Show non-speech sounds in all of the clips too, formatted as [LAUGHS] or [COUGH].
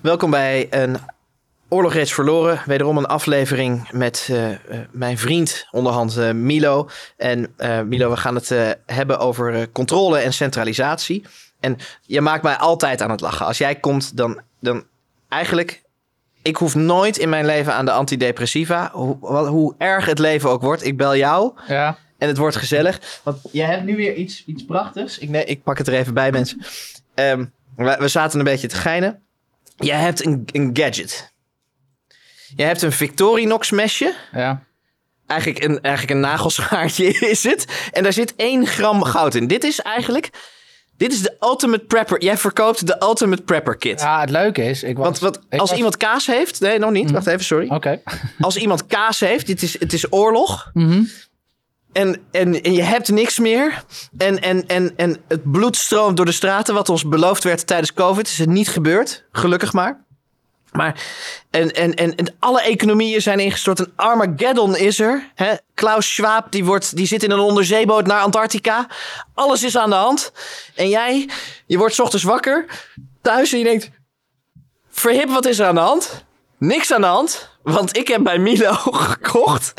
Welkom bij een Oorlog reeds verloren. Wederom een aflevering met uh, uh, mijn vriend onderhand uh, Milo. En Milo, we gaan het hebben over controle en centralisatie. En je maakt mij altijd aan het lachen. Als jij komt, dan, dan eigenlijk... Ik hoef nooit in mijn leven aan de antidepressiva. Hoe, hoe erg het leven ook wordt. Ik bel jou. Ja. En het wordt gezellig. Want jij hebt nu weer iets, iets prachtigs. Ik, nee, ik pak het er even bij, mensen. Um, we, we zaten een beetje te geinen. Jij hebt een, een gadget. Je hebt een Victorinox mesje. Ja. Eigenlijk een, eigenlijk een nagelschaartje [LAUGHS] is het. En daar zit 1 gram goud in. Dit is eigenlijk... Dit is de Ultimate Prepper. Jij verkoopt de Ultimate Prepper kit. Ja, het leuke is... Ik was, Want wat, ik als was- iemand kaas heeft... Nee, nog niet. Mhm. Wacht even, sorry. Oké. Als iemand kaas heeft... Dit is, het is oorlog. Mhm. En, en, je hebt niks meer. En, en, en, en het bloed stroomt door de straten. Wat ons beloofd werd tijdens COVID. Is het niet gebeurd. Gelukkig maar. Maar en, en, en, en alle economieën zijn ingestort. Een Armageddon is er. Hè? Klaus Schwab die, wordt, die zit in een onderzeeboot naar Antarctica. Alles is aan de hand. En jij, je wordt ochtends wakker. Thuis en je denkt... Verhip, wat is er aan de hand? Niks aan de hand. Want ik heb bij Milo [LAUGHS] gekocht.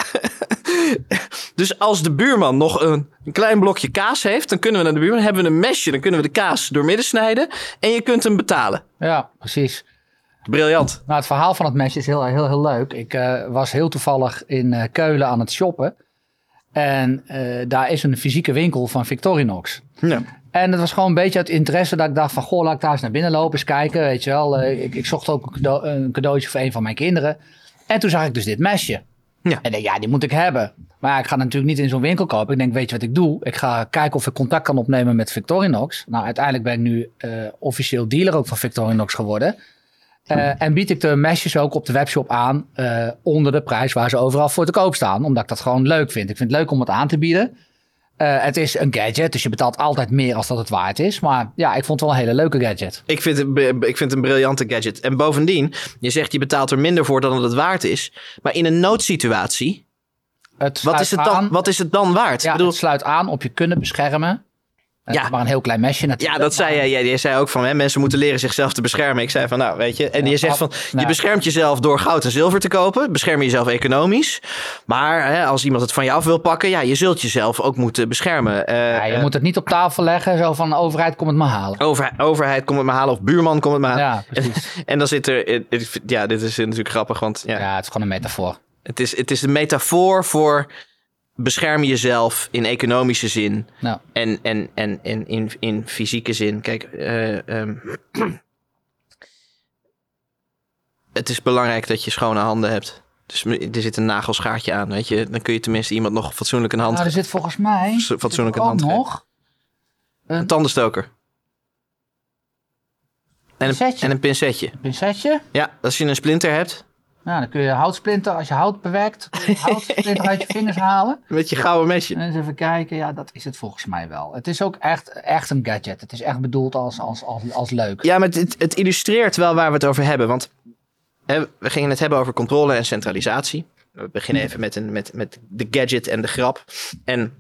dus als de buurman nog een, een klein blokje kaas heeft... dan kunnen we naar de buurman. hebben we een mesje. Dan kunnen we de kaas doormidden snijden. En je kunt hem betalen. Ja, precies. Briljant. Nou, het verhaal van het mesje is heel, heel, heel leuk. Ik eh, was heel toevallig in eh, Keulen aan het shoppen. En eh, daar is een fysieke winkel van Victorinox. Ja. En het was gewoon een beetje uit interesse dat ik dacht van... Goh, laat ik daar eens naar binnen lopen, eens kijken, weet je wel. Ik, ik zocht ook een, cadeau, een cadeautje voor een van mijn kinderen. En toen zag ik dus dit mesje. Ja. En denk, ja, die moet ik hebben. Maar ik ga natuurlijk niet in zo'n winkel kopen. Ik denk, weet je wat ik doe? Ik ga kijken of ik contact kan opnemen met Victorinox. Nou, uiteindelijk ben ik nu eh, officieel dealer ook van Victorinox geworden. Eh, en bied ik de mesjes ook op de webshop aan eh, onder de prijs waar ze overal voor te koop staan. Omdat ik dat gewoon leuk vind. Ik vind het leuk om het aan te bieden. Eh, het is een gadget, dus je betaalt altijd meer als dat het waard is. Maar ja, ik vond het wel een hele leuke gadget. Ik vind, het, ik vind het een briljante gadget. En bovendien, je zegt je betaalt er minder voor dan het het waard is. Maar in een noodsituatie, Het wat is het dan, aan- wat is het dan waard? Ja, ik bedoel, het sluit aan op je kunnen beschermen. Eh, Ja. Maar een heel klein mesje ja, natuurlijk. dat zei jij. jij. Je zei ook van hè, mensen moeten leren zichzelf te beschermen. Ik zei van nou, weet je. En Ja, je zegt van je nou. beschermt jezelf door goud en zilver te kopen. Bescherm jezelf economisch. Maar hè, als iemand het van je af wil pakken, ja, je zult jezelf ook moeten beschermen. Eh, Ja, je eh, moet het niet op tafel leggen, zo van overheid, kom het maar halen. over, overheid komt het me halen of buurman komt het me halen. Ja, precies. [LAUGHS] En dan zit er, ja, dit is natuurlijk grappig, want ja, Ja, het is gewoon een metafoor. Het is, het is een metafoor voor bescherm jezelf in economische zin Nou, en, en, en, en in, in fysieke zin. Kijk, eh, ehm, [CLEARS THROAT] het is belangrijk dat je schone handen hebt. Dus er zit een nagelschaartje aan, weet je. Dan kun je tenminste iemand nog fatsoenlijk een hand nou, er zit volgens mij fatsoenlijk een hand nog Een tandenstoker. En een, Pincetje. en een pincetje. een pincetje. Ja, als je een splinter hebt, Nou, dan kun je houtsplinter, als je hout bewerkt, kun je [LAUGHS] houtsplinter uit je vingers halen. met je gouden mesje. En eens even kijken, ja, dat is het volgens mij wel. Het is ook echt, echt een gadget. Het is echt bedoeld als, als, als, als leuk. Ja, maar het, het illustreert wel waar we het over hebben. Want hè, we gingen het hebben over controle en centralisatie. We beginnen even met, een, met, met de gadget en de grap. En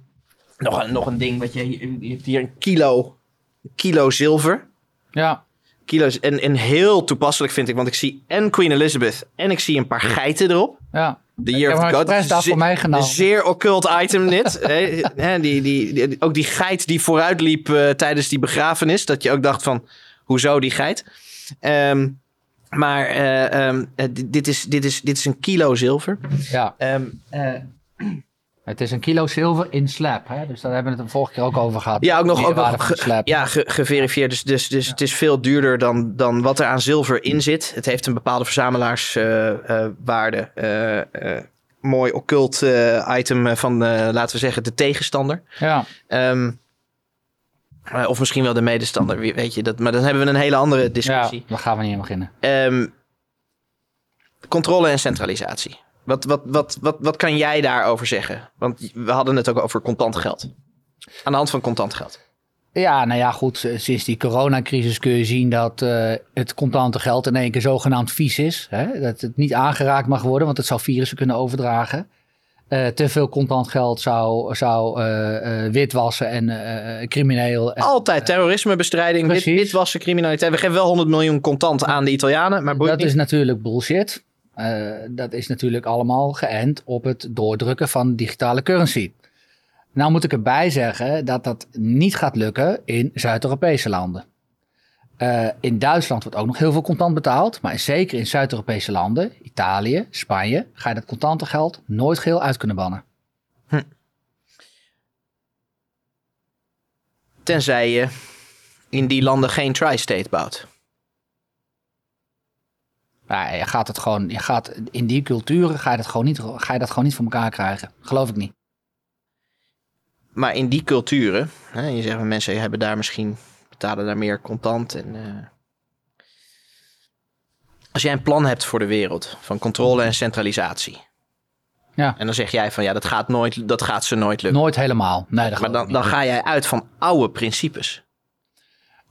nog een, nog een ding. Wat je, hier- je hebt hier een kilo, kilo zilver. Ja, Kilo's, en, en heel toepasselijk vind ik, want ik zie en Queen Elizabeth en ik zie een paar geiten erop. ja. De Ik Year heb of God. Ze- meegenomen. Een zeer occult item dit. [LAUGHS] Die, die, die- ook die geit die vooruitliep eh, tijdens die begrafenis. Dat je ook dacht van, hoezo die geit? Ehm, maar eh, ehm, eh, dit, dit is, dit, is, dit is een kilo zilver. ja. Ehm, eh, Het is een kilo zilver in slab. Hè? Dus daar hebben we het de vorige keer ook over gehad. ja, ook nog, ook nog ge- ja, ge- geverifieerd. Dus, dus, dus het is veel duurder dan, dan wat er aan zilver in zit. Het heeft een bepaalde verzamelaarswaarde. Eh, eh, mooi occult eh, item van, eh, laten we zeggen, de tegenstander. Ja. Ehm, eh, of misschien wel de medestander, weet je. Dat, maar dan hebben we een hele andere ja, discussie. daar gaan we niet aan beginnen. Ehm, controle en centralisatie. Wat, wat, wat, wat, wat kan jij daarover zeggen? Want we hadden het ook over contant geld. Aan de hand van contant geld. Ja, nou ja, goed. eh, Sinds die coronacrisis kun je zien dat eh, het contante geld in één keer zogenaamd vies is. Hè? Dat het niet aangeraakt mag worden, want het zou virussen kunnen overdragen. eh, te veel contant geld zou, zou witwassen en crimineel. En, Altijd terrorismebestrijding, wit, witwassen, criminaliteit. We geven wel 100 miljoen contant aan de Italianen, maar boeit dat niet. is natuurlijk bullshit. Eh, dat is natuurlijk allemaal geënt op het doordrukken van digitale currency. Nou moet ik erbij zeggen dat dat niet gaat lukken in Zuid-Europese landen. Eh, in Duitsland wordt ook nog heel veel contant betaald, maar zeker in Zuid-Europese landen, Italië, Spanje, ga je dat contante geld nooit geheel uit kunnen bannen. Tenzij je in die landen geen tri-state bouwt. Ja, je gaat het gewoon, je gaat, in die culturen ga je, dat gewoon niet, ga je dat gewoon niet voor elkaar krijgen. Geloof ik niet. Maar in die culturen, hè, je zegt mensen hebben daar misschien, betalen daar meer contant. En, eh, als jij een plan hebt voor de wereld van controle en centralisatie. Ja. En dan zeg jij van ja, dat gaat, nooit, dat gaat ze nooit lukken. Nooit helemaal. Nee, dat maar dan, dan ga jij uit van oude principes.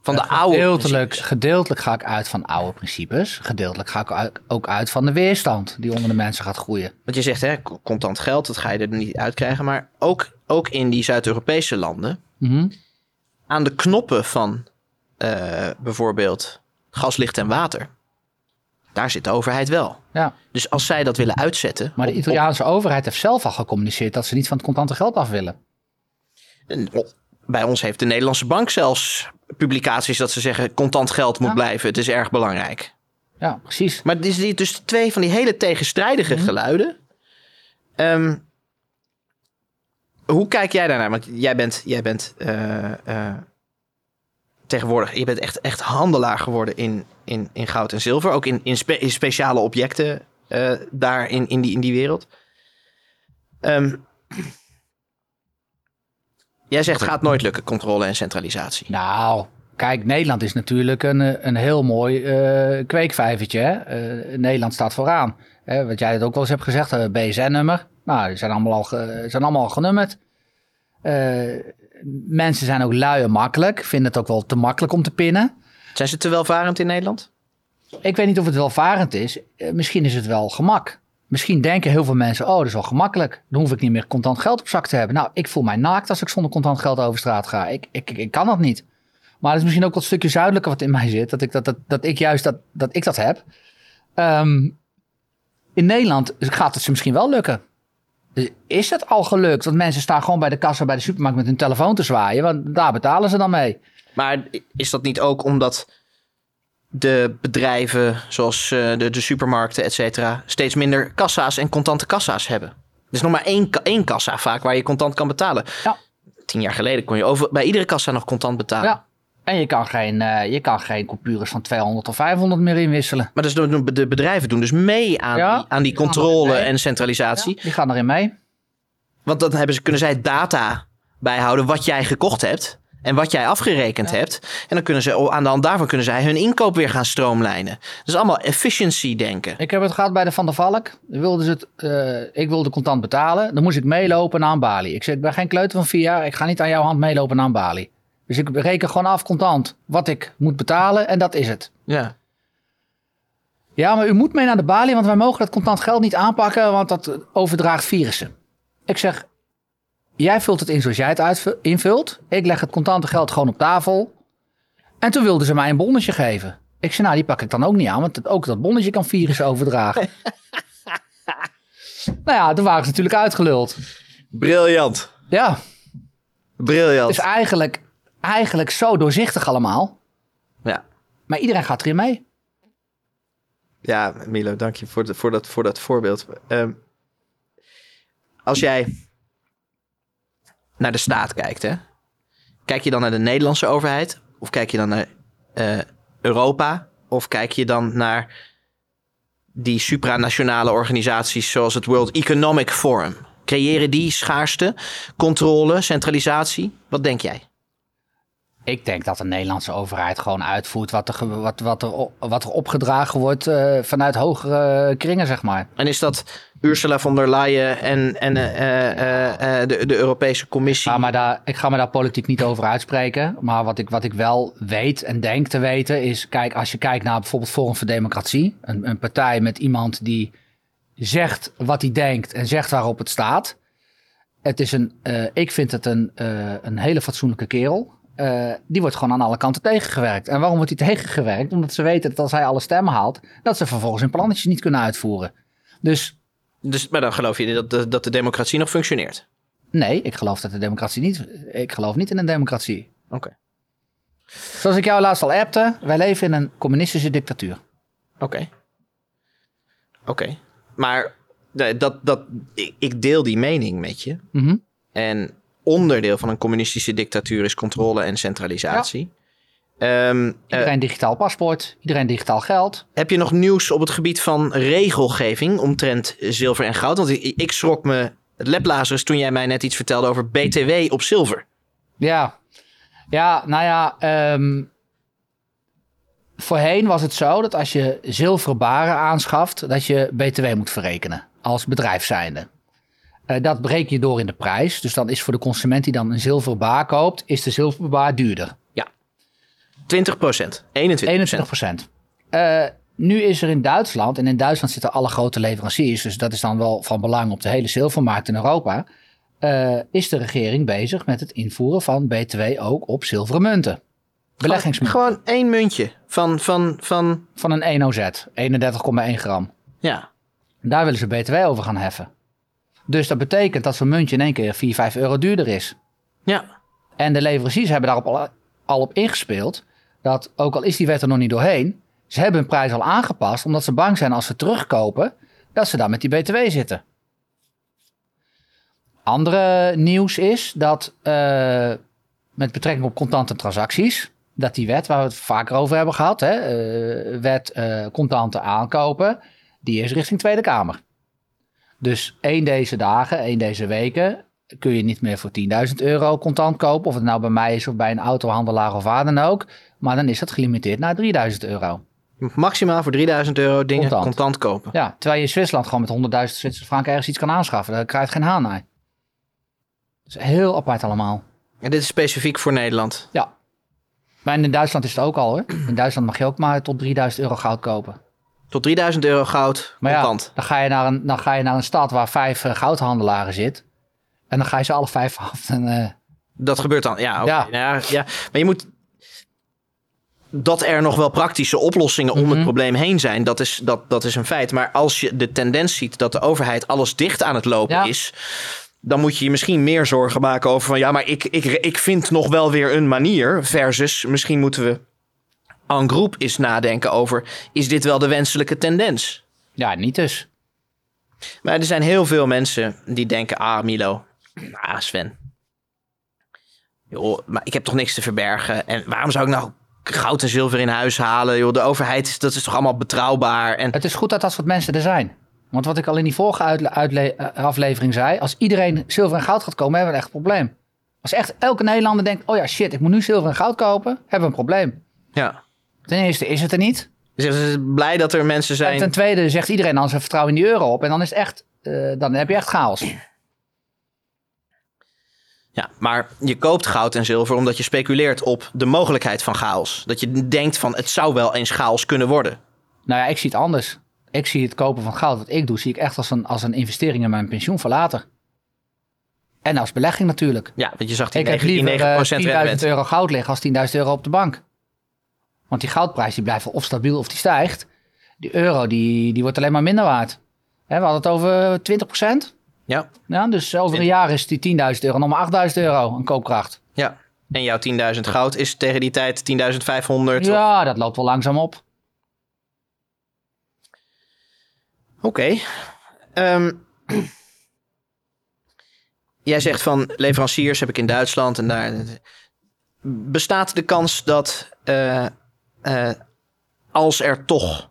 Van de oude Gedeeltelijk, principes. gedeeltelijk ga ik uit van oude principes. Gedeeltelijk ga ik ook uit van de weerstand die onder de mensen gaat groeien. Want je zegt hè, co- contant geld, dat ga je er niet uitkrijgen. Maar ook, ook in die Zuid-Europese landen, Mhm. aan de knoppen van eh, bijvoorbeeld gas, licht en water. Daar zit de overheid wel. Ja, Dus als zij dat willen uitzetten. maar de op- Italiaanse overheid heeft zelf al gecommuniceerd dat ze niet van het contante geld af willen. op- bij ons heeft de Nederlandse bank zelfs publicaties dat ze zeggen: contant geld moet Ja. blijven. Het is erg belangrijk. Ja, precies. Maar het is dus twee van die hele tegenstrijdige geluiden. Ehm, hoe kijk jij daarnaar? Want jij bent, jij bent eh, eh, tegenwoordig, je bent echt, echt handelaar geworden in, in, in goud en zilver. Ook in, in, spe- in speciale objecten eh, daar in, in, die, in die wereld. Ehm, jij zegt gaat nooit lukken, controle en centralisatie. Nou, kijk, Nederland is natuurlijk een, eh, een heel mooi eh, kweekvijvertje. Hè? Eh, Nederland staat vooraan. Hè, wat jij het ook wel eens hebt gezegd, eh, BSN-nummer. Nou, die zijn allemaal al, ge- zijn allemaal al genummerd. Mensen zijn ook lui en makkelijk. Vinden het ook wel te makkelijk om te pinnen. Zijn ze te welvarend in Nederland? Ik weet niet of het welvarend is. Misschien is het wel gemak. Misschien denken heel veel mensen, oh, dat is wel gemakkelijk. Dan hoef ik niet meer contant geld op zak te hebben. Nou, ik voel mij naakt als ik zonder contant geld over straat ga. Ik, ik, ik, kan dat niet. Maar het is misschien ook wat stukje zuidelijker wat in mij zit. Dat ik, dat, dat, dat ik juist dat, dat ik dat heb. Ehm, in Nederland gaat het ze misschien wel lukken. Dus Is het al gelukt? Want mensen staan gewoon bij de kassa bij de supermarkt met hun telefoon te zwaaien. Want daar betalen ze dan mee. Maar is dat niet ook omdat de bedrijven, zoals eh, de, de supermarkten, et cetera, steeds minder kassa's en contante kassa's hebben? Er is nog maar één, één kassa vaak waar je contant kan betalen. Ja. Tien jaar geleden kon je over, bij iedere kassa nog contant betalen. Ja. En je kan geen, eh, je kan geen coupures van 200 of 500 meer inwisselen. Maar dus de, de bedrijven doen dus mee aan, Ja, die, aan die controle mee. en centralisatie. Die gaan erin mee. Want dan hebben ze, kunnen zij data bijhouden wat jij gekocht hebt. En wat jij afgerekend hebt. En dan kunnen ze aan de hand daarvan kunnen zij hun inkoop weer gaan stroomlijnen. Dat is allemaal efficiency denken. Ik heb het gehad bij de Van der Valk. Wilden ze het, eh, ik wilde contant betalen. Dan moest ik meelopen naar een balie. Ik zei, ik ben geen kleuter van vier jaar. Ik ga niet aan jouw hand meelopen naar een balie. Dus ik reken gewoon af contant wat ik moet betalen. En dat is het. Ja. Ja, maar u moet mee naar de balie, want wij mogen dat contant geld niet aanpakken, want dat overdraagt virussen. Ik zeg, jij vult het in zoals jij het invult. Ik leg het contante geld gewoon op tafel. En toen wilden ze mij een bonnetje geven. Ik zei, nou, die pak ik dan ook niet aan, want dat- ook dat bonnetje kan virussen overdragen. [LAUGHS] nou ja, toen waren ze natuurlijk uitgeluld. Briljant. Ja, het Briljant. is eigenlijk, eigenlijk zo doorzichtig allemaal. Ja. Maar iedereen gaat erin mee. Ja, Milo, dank je voor, de, voor, dat, voor dat voorbeeld. Ehm, als jij naar de staat kijkt, hè? kijk je dan naar de Nederlandse overheid? Of kijk je dan naar eh, Europa? Of kijk je dan naar die supranationale organisaties zoals het World Economic Forum? Creëren die schaarste, controle, centralisatie? Wat denk jij? Ik denk dat de Nederlandse overheid gewoon uitvoert wat er, wat, wat er, wat er opgedragen wordt eh, vanuit hogere kringen, zeg maar. En is dat Ursula von der Leyen en, en eh, eh, de, de Europese Commissie? Ga maar daar, ik ga me daar politiek niet over uitspreken. Maar wat ik, wat ik wel weet en denk te weten is... Kijk, als je kijkt naar bijvoorbeeld Forum voor Democratie... een, een partij met iemand die zegt wat hij denkt en zegt waarop het staat. Het is een, ik vind het een, een hele fatsoenlijke kerel. Eh, die wordt gewoon aan alle kanten tegengewerkt. En waarom wordt hij tegengewerkt? Omdat ze weten dat als hij alle stemmen haalt, dat ze vervolgens hun plannetjes niet kunnen uitvoeren. Dus Dus, maar dan geloof je dat de, dat de democratie nog functioneert? nee, ik geloof dat de democratie niet. Ik geloof niet in een democratie. Oké. Zoals ik jou laatst al appte, wij leven in een communistische dictatuur. Oké. Oké. Maar dat, dat, ik, ik deel die mening met je. Mhm. En onderdeel van een communistische dictatuur is controle en centralisatie. Ehm, eh, Iedereen digitaal paspoort, iedereen digitaal geld. heb je nog nieuws op het gebied van regelgeving omtrent zilver en goud? Want ik, ik schrok me het leplazers toen jij mij net iets vertelde over BTW op zilver. Ja, ja nou ja. ehm, voorheen was het zo dat als je zilveren baren aanschaft, dat je BTW moet verrekenen als bedrijf zijnde. Eh, dat breek je door in de prijs. Dus dan is voor de consument die dan een zilveren baar koopt, is de zilveren baar duurder. 20 procent. 21 21 procent. nu is er in Duitsland, en in Duitsland zitten alle grote leveranciers, dus dat is dan wel van belang op de hele zilvermarkt in Europa, eh, is de regering bezig met het invoeren van BTW ook op zilveren munten. Beleggingsmunten. Gewoon één muntje van, van, van, Van een 1 OZ, 31,1 gram. ja. Daar willen ze BTW over gaan heffen. Dus dat betekent dat zo'n muntje in één keer 4, 5 euro duurder is. Ja, En de leveranciers hebben daarop al, al op ingespeeld. Dat ook al is die wet er nog niet doorheen. Ze hebben hun prijs al aangepast. Omdat ze bang zijn als ze terugkopen. Dat ze dan met die BTW zitten. Andere nieuws is dat eh, met betrekking op contante transacties. Dat die wet waar we het vaker over hebben gehad. Hè, eh, wet eh contanten aankopen. Die is richting Tweede Kamer. Dus één deze dagen, één deze weken kun je niet meer voor 10.000 euro contant kopen. Of het nou bij mij is of bij een autohandelaar of waar dan ook. Maar dan is dat gelimiteerd naar 3000 euro. maximaal voor 3000 euro dingen contant, Contant. kopen. Ja, terwijl je in Zwitserland gewoon met 100.000 Zwitserse frank ergens iets kan aanschaffen. Daar krijg je geen haan naar. Dat is heel apart allemaal. En dit is specifiek voor Nederland. Ja. Maar in Duitsland is het ook al hoor. In Duitsland mag je ook maar tot 3000 euro goud kopen. Tot 3000 euro goud Maar ja, dan ga, je naar een, dan ga je naar een stad waar vijf eh, goudhandelaren zit. En dan ga je ze alle vijf [LAUGHS] af. En, eh, Dat gebeurt dan. Ja. Ja. Nou ja, ja. Maar je moet. Dat er nog wel praktische oplossingen om Mhm. het probleem heen zijn, dat is, dat, dat is een feit. Maar als je de tendens ziet dat de overheid alles dicht aan het lopen Ja. is, dan moet je je misschien meer zorgen maken over van ja, maar ik, ik, ik vind nog wel weer een manier. Versus misschien moeten we en groep eens nadenken over: is dit wel de wenselijke tendens? ja, niet dus. Maar er zijn heel veel mensen die denken: ah, Milo, ah, Sven. Joh, maar ik heb toch niks te verbergen. En waarom zou ik nou goud en zilver in huis halen? Joh, de overheid, is- dat is toch allemaal betrouwbaar? En Het is goed dat dat soort mensen er zijn. Want wat ik al in die vorige eh, aflevering zei. Als iedereen zilver en goud gaat komen, hebben we een echt probleem. Als echt elke Nederlander denkt. Oh ja, shit, ik moet nu zilver en goud kopen. Hebben we een probleem. ja. Ten eerste is het er niet. Dus ze zijn blij dat er mensen En zijn. ten tweede zegt iedereen dan zijn vertrouwen in die euro op. En dan is het echt. eh, dan heb je echt chaos. Ja, maar je koopt goud en zilver omdat je speculeert op de mogelijkheid van chaos. Dat je denkt van het zou wel eens chaos kunnen worden. Nou ja, ik zie het anders. Ik zie het kopen van goud, wat ik doe, zie ik echt als een, als een investering in mijn pensioen voor later. En als belegging natuurlijk. Ja, want je zag die Ik heb 9, die liever 9% eh, 10.000 rendement. euro goud liggen als 10.000 euro op de bank. Want die goudprijs die blijft of stabiel of die stijgt. Die euro die, die wordt alleen maar minder waard. Hè, we hadden het over 20%. Ja, Ja, dus over een jaar is die 10.000 euro nog maar 8.000 euro aan koopkracht. ja. En jouw 10.000 goud is tegen die tijd 10.500. Ja, dat loopt wel langzaam op. Oké. Ehm, [CLEARS THROAT] jij zegt van leveranciers heb ik in Duitsland en daar. Bestaat de kans dat eh, eh, als er toch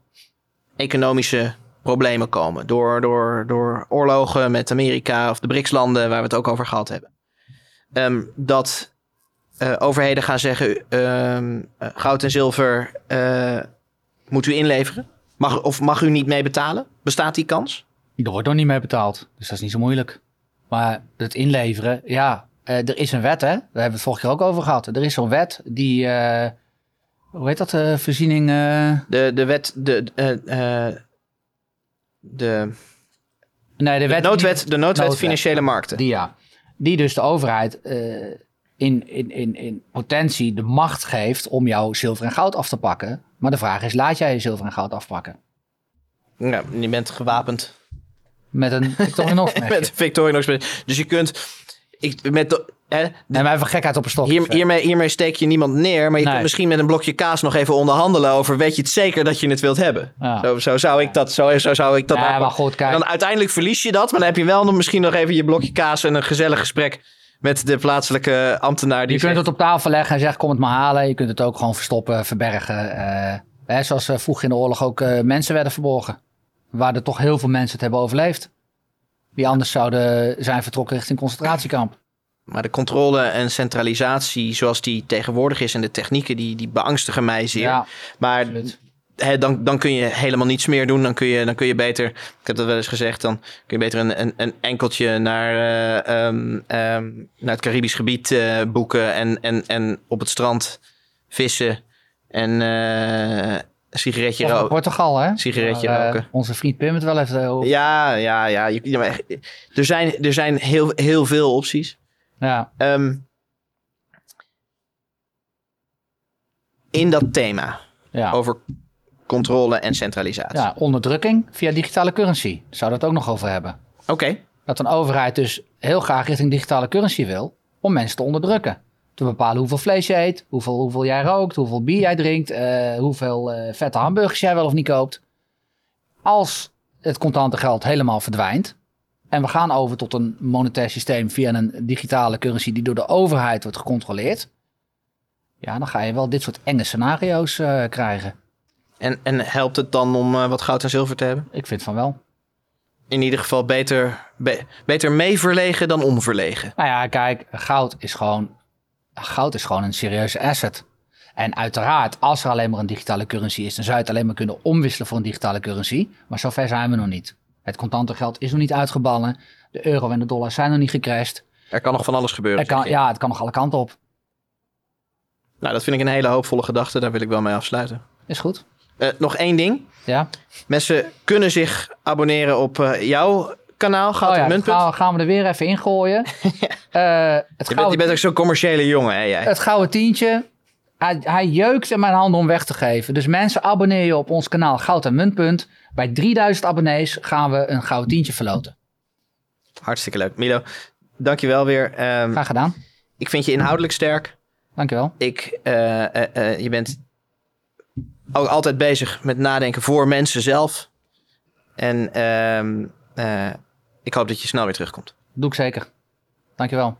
economische problemen komen door, door, door oorlogen met Amerika of de BRICS-landen waar we het ook over gehad hebben, ehm, dat eh, overheden gaan zeggen ehm, eh, goud en zilver moet u inleveren? Mag, of mag u niet mee betalen? Bestaat die kans? Er wordt nog niet mee betaald, dus dat is niet zo moeilijk. Maar het inleveren, ja, er is een wet, hè? Daar hebben we het vorige keer ook over gehad. Er is zo'n wet die, hoe heet dat, eh voorziening? eh, De, de wet, de, eh, de, Nee, de De wet noodwet, de noodwet Noodwet. financiële markten. Die ja. Die dus de overheid in, in, in, in potentie de macht geeft om jouw zilver en goud af te pakken. Maar de vraag is, laat jij je zilver en goud afpakken? Ja, je bent gewapend Met een Victorinox [LAUGHS] met mesje. Victorinox. Dus je kunt... Ik, met de, hè, even gekheid op een stok. hier, hiermee, hiermee steek je niemand neer. Maar je Nee. kunt misschien met een blokje kaas nog even onderhandelen over... weet je het zeker dat je het wilt hebben? Ja. Zo, zo zou ik dat... Zo, zo zou ik dat Ja, maar goed, kijk. En dan uiteindelijk verlies je dat. Maar dan heb je wel nog misschien nog even je blokje kaas... en een gezellig gesprek met de plaatselijke ambtenaar. Die Je kunt zegt, het op tafel leggen en zeggen, kom het maar halen. Je kunt het ook gewoon verstoppen, verbergen. eh, hè, zoals eh, vroeger in de oorlog ook eh, mensen werden verborgen. Waar er toch heel veel mensen het hebben overleefd. Die anders zouden zijn vertrokken richting concentratiekamp. Maar de controle en centralisatie zoals die tegenwoordig is... en de technieken, die, die beangstigen mij zeer. Ja, maar dan, dan kun je helemaal niets meer doen. Dan kun je, dan kun je beter, ik heb dat wel eens gezegd, dan kun je beter een, een, een enkeltje naar, eh, ehm, ehm, naar het Caribisch gebied eh, boeken en, en, en op het strand vissen en eh, sigaretje roken. Portugal, hè? Sigaretje eh, roken. onze vriend Pim het wel heeft eh, over. Ja, ja, ja. Je, ja, maar echt, er zijn, er zijn heel, heel veel opties. Ja. Ehm, in dat thema Ja. over controle en centralisatie. ja, onderdrukking via digitale currency. Zou dat ook nog over hebben. Oké. Dat een overheid dus heel graag richting digitale currency wil om mensen te onderdrukken. Te bepalen hoeveel vlees je eet, hoeveel, hoeveel jij rookt, hoeveel bier jij drinkt, eh, hoeveel eh, vette hamburgers jij wel of niet koopt. Als het contante geld helemaal verdwijnt en we gaan over tot een monetair systeem via een digitale currency die door de overheid wordt gecontroleerd, ja, dan ga je wel dit soort enge scenario's eh, krijgen. En, en helpt het dan om wat goud en zilver te hebben? Ik vind van wel. In ieder geval beter, be- beter mee verlegen dan onverlegen. Nou ja, kijk, goud is gewoon, goud is gewoon een serieuze asset. En uiteraard, als er alleen maar een digitale currency is, dan zou je het alleen maar kunnen omwisselen voor een digitale currency. Maar zover zijn we nog niet. Het contante geld is nog niet uitgeballen. De euro en de dollar zijn nog niet gecrashed. Er kan nog van alles gebeuren. Kan, ja, het kan nog alle kanten op. Nou, dat vind ik een hele hoopvolle gedachte. Daar wil ik wel mee afsluiten. Is goed. Eh, nog één ding. Ja, Mensen kunnen zich abonneren op eh, jouw kanaal, Goud oh en ja dan Muntpunt. gaan, we- gaan we er weer even ingooien. [LAUGHS] Eh, het, Je bent, je bent ook zo'n commerciële jongen, hè jij? het gouden tientje. Hij, hij jeukt in mijn handen om weg te geven. Dus mensen, abonneer je op ons kanaal Goud en Muntpunt. Bij 3000 abonnees gaan we een gouden tientje verloten. Hartstikke leuk. Milo, dankjewel weer. Ehm, Graag gedaan. ik vind je inhoudelijk sterk. Dankjewel. Ik, eh, eh, eh, je bent ook altijd bezig met nadenken voor mensen zelf. En ehm, eh, ik hoop dat je snel weer terugkomt. Doe ik zeker. Dankjewel.